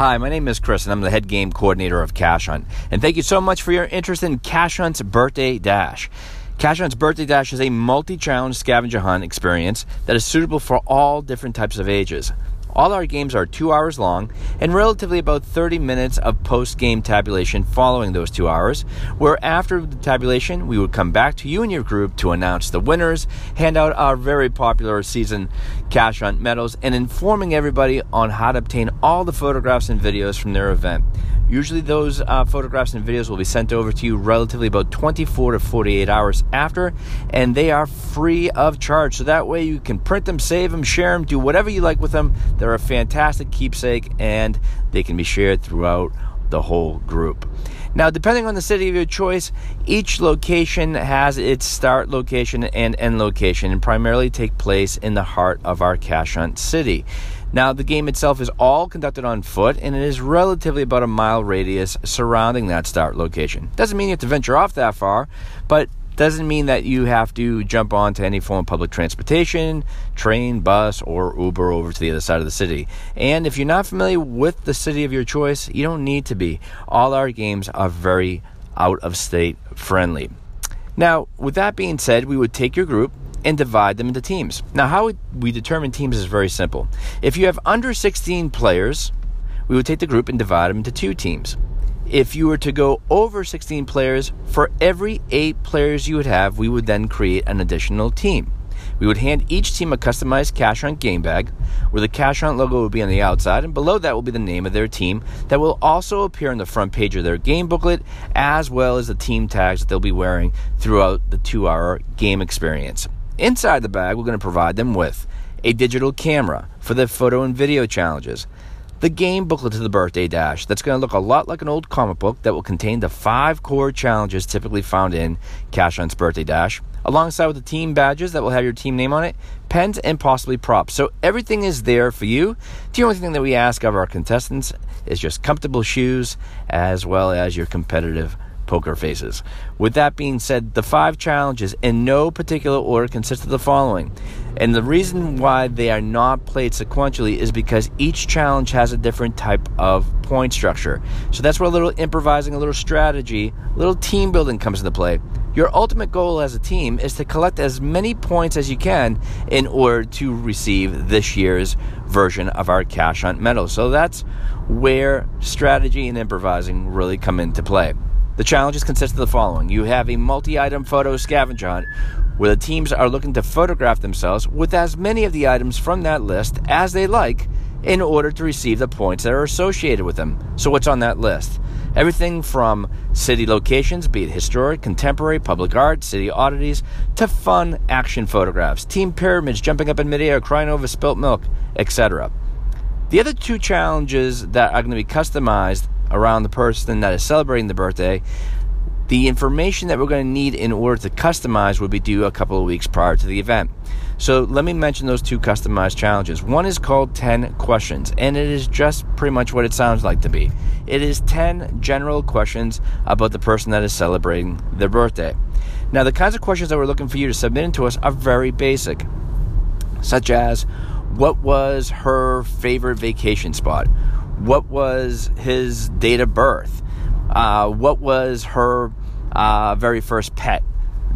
Hi, my name is Chris, and I'm the head game coordinator of Cash Hunt. And thank you so much for your interest in Cash Hunt's Birthday Dash. Cash Hunt's Birthday Dash is a multi challenge scavenger hunt experience that is suitable for all different types of ages. All our games are two hours long and relatively about 30 minutes of post game tabulation following those two hours, where after the tabulation, we would come back to you and your group to announce the winners, hand out our very popular season cash hunt medals, and informing everybody on how to obtain all the photographs and videos from their event. Usually, those uh, photographs and videos will be sent over to you relatively about 24 to 48 hours after, and they are free of charge. So that way you can print them, save them, share them, do whatever you like with them. They're a fantastic keepsake, and they can be shared throughout the whole group. Now, depending on the city of your choice, each location has its start location and end location and primarily take place in the heart of our cash hunt city. Now, the game itself is all conducted on foot and it is relatively about a mile radius surrounding that start location. Doesn't mean you have to venture off that far, but doesn't mean that you have to jump onto any form of public transportation, train, bus, or Uber over to the other side of the city. And if you're not familiar with the city of your choice, you don't need to be. All our games are very out of state friendly. Now, with that being said, we would take your group and divide them into teams. Now, how we determine teams is very simple. If you have under 16 players, we would take the group and divide them into two teams. If you were to go over 16 players, for every eight players you would have, we would then create an additional team. We would hand each team a customized Cash Hunt game bag, where the Cash Hunt logo would be on the outside, and below that will be the name of their team that will also appear on the front page of their game booklet, as well as the team tags that they'll be wearing throughout the two hour game experience. Inside the bag, we're going to provide them with a digital camera for the photo and video challenges, the game booklet to the birthday dash that's going to look a lot like an old comic book that will contain the five core challenges typically found in Cash Hunt's birthday dash, alongside with the team badges that will have your team name on it, pens, and possibly props. So everything is there for you. The only thing that we ask of our contestants is just comfortable shoes as well as your competitive poker faces. With that being said, the five challenges in no particular order consist of the following. And the reason why they are not played sequentially is because each challenge has a different type of point structure. So that's where a little improvising, a little strategy, a little team building comes into play. Your ultimate goal as a team is to collect as many points as you can in order to receive this year's version of our cash hunt medal. So that's where strategy and improvising really come into play. The challenges consist of the following you have a multi item photo scavenger hunt where the teams are looking to photograph themselves with as many of the items from that list as they like in order to receive the points that are associated with them. So, what's on that list? Everything from city locations, be it historic, contemporary, public art, city oddities, to fun action photographs, team pyramids jumping up in midair, crying over spilt milk, etc. The other two challenges that are going to be customized around the person that is celebrating the birthday, the information that we're going to need in order to customize will be due a couple of weeks prior to the event. So let me mention those two customized challenges. One is called 10 questions, and it is just pretty much what it sounds like to be. It is 10 general questions about the person that is celebrating their birthday. Now, the kinds of questions that we're looking for you to submit into us are very basic, such as what was her favorite vacation spot? What was his date of birth, uh, what was her uh, very first pet,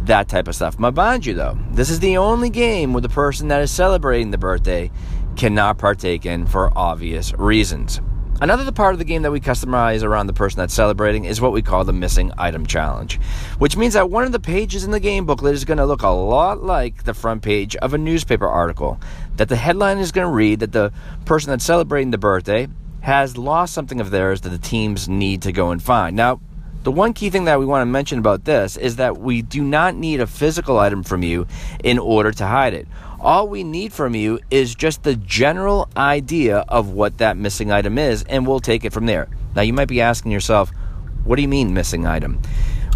that type of stuff. Mind you, though, this is the only game where the person that is celebrating the birthday cannot partake in for obvious reasons. Another part of the game that we customize around the person that's celebrating is what we call the missing item challenge, which means that one of the pages in the game booklet is going to look a lot like the front page of a newspaper article. That the headline is going to read that the person that's celebrating the birthday has lost something of theirs that the teams need to go and find. Now, the one key thing that we want to mention about this is that we do not need a physical item from you in order to hide it. All we need from you is just the general idea of what that missing item is, and we'll take it from there. Now, you might be asking yourself, what do you mean missing item?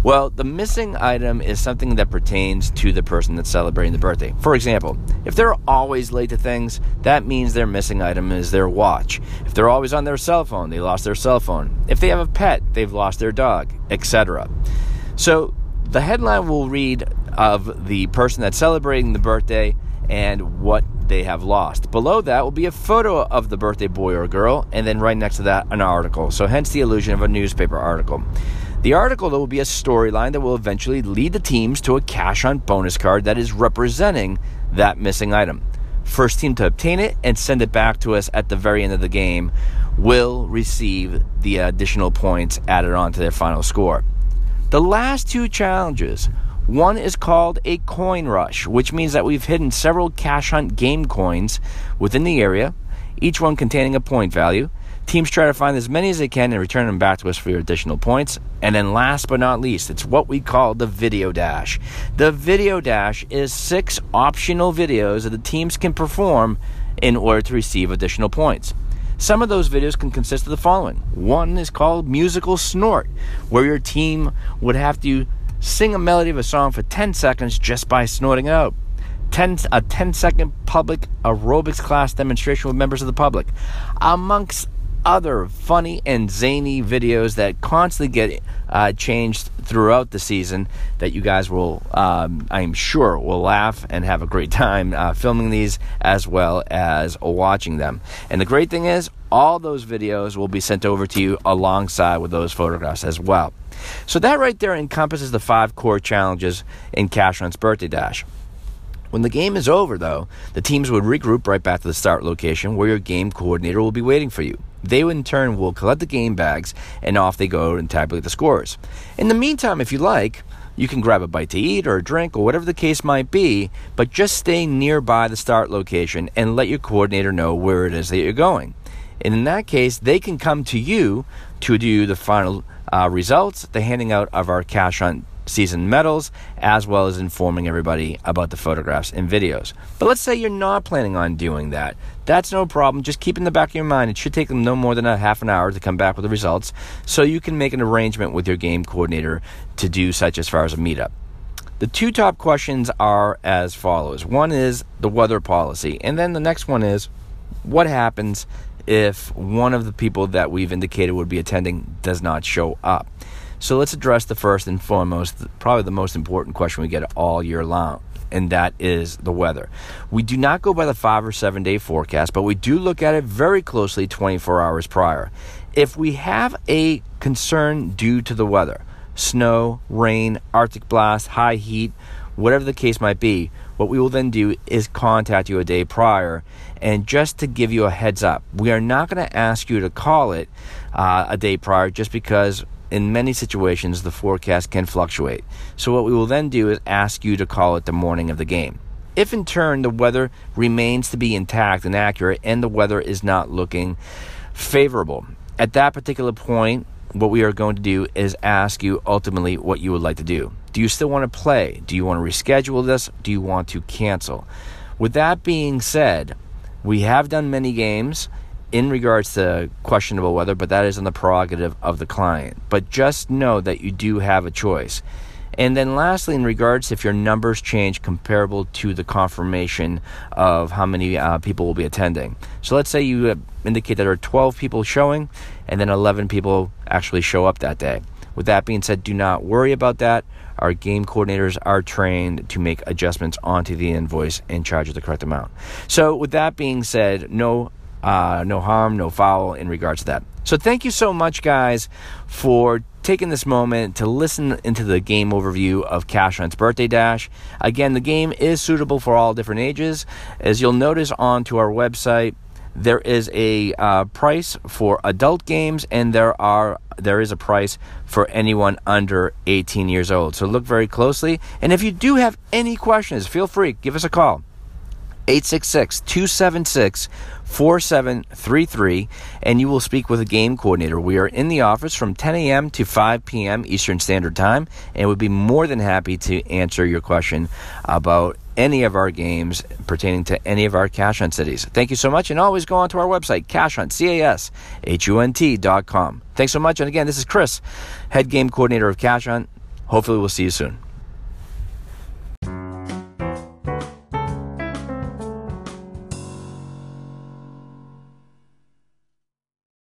Well, the missing item is something that pertains to the person that's celebrating the birthday. For example, if they're always late to things, that means their missing item is their watch. If they're always on their cell phone, they lost their cell phone. If they have a pet, they've lost their dog, etc. So the headline will read of the person that's celebrating the birthday and what they have lost. Below that will be a photo of the birthday boy or girl, and then right next to that, an article. So, hence the illusion of a newspaper article. The article, though, will be a storyline that will eventually lead the teams to a cash hunt bonus card that is representing that missing item. First team to obtain it and send it back to us at the very end of the game will receive the additional points added on to their final score. The last two challenges one is called a coin rush, which means that we've hidden several cash hunt game coins within the area, each one containing a point value. Teams try to find as many as they can and return them back to us for your additional points. And then, last but not least, it's what we call the video dash. The video dash is six optional videos that the teams can perform in order to receive additional points. Some of those videos can consist of the following one is called Musical Snort, where your team would have to sing a melody of a song for 10 seconds just by snorting it out. 10, a 10 second public aerobics class demonstration with members of the public, amongst other funny and zany videos that constantly get uh, changed throughout the season that you guys will, um, I'm sure, will laugh and have a great time uh, filming these as well as watching them. And the great thing is, all those videos will be sent over to you alongside with those photographs as well. So that right there encompasses the five core challenges in Cash Hunt's Birthday Dash. When the game is over, though, the teams would regroup right back to the start location where your game coordinator will be waiting for you. They, in turn, will collect the game bags and off they go and tabulate the scores. In the meantime, if you like, you can grab a bite to eat or a drink or whatever the case might be, but just stay nearby the start location and let your coordinator know where it is that you're going. And in that case, they can come to you to do the final uh, results, the handing out of our cash hunt season medals, as well as informing everybody about the photographs and videos. But let's say you're not planning on doing that. That's no problem. Just keep in the back of your mind. It should take them no more than a half an hour to come back with the results, so you can make an arrangement with your game coordinator to do such as far as a meetup. The two top questions are as follows one is the weather policy, and then the next one is what happens if one of the people that we've indicated would be attending does not show up. So let's address the first and foremost, probably the most important question we get all year long, and that is the weather. We do not go by the five or seven day forecast, but we do look at it very closely 24 hours prior. If we have a concern due to the weather, snow, rain, Arctic blast, high heat, whatever the case might be, what we will then do is contact you a day prior. And just to give you a heads up, we are not going to ask you to call it uh, a day prior just because in many situations, the forecast can fluctuate. So, what we will then do is ask you to call it the morning of the game. If in turn the weather remains to be intact and accurate and the weather is not looking favorable, at that particular point, what we are going to do is ask you ultimately what you would like to do. Do you still want to play? Do you want to reschedule this? Do you want to cancel? With that being said, we have done many games in regards to questionable weather, but that is on the prerogative of the client. But just know that you do have a choice. And then, lastly, in regards if your numbers change comparable to the confirmation of how many uh, people will be attending. So, let's say you indicate that there are 12 people showing, and then 11 people actually show up that day. With that being said, do not worry about that. Our game coordinators are trained to make adjustments onto the invoice and charge the correct amount. So, with that being said, no uh, no harm, no foul in regards to that. So, thank you so much, guys, for taking this moment to listen into the game overview of Cash Hunt's Birthday Dash. Again, the game is suitable for all different ages. As you'll notice onto our website, there is a uh, price for adult games, and there are there is a price for anyone under 18 years old. So look very closely. And if you do have any questions, feel free give us a call. 866 276 4733 and you will speak with a game coordinator. We are in the office from 10 a.m. to 5 p.m. Eastern Standard Time and would be more than happy to answer your question about any of our games pertaining to any of our Cash Hunt cities. Thank you so much and always go on to our website, cashhunt, C-A-S-H-U-N-T dot com. Thanks so much. And again, this is Chris, head game coordinator of Cash Hunt. Hopefully we'll see you soon.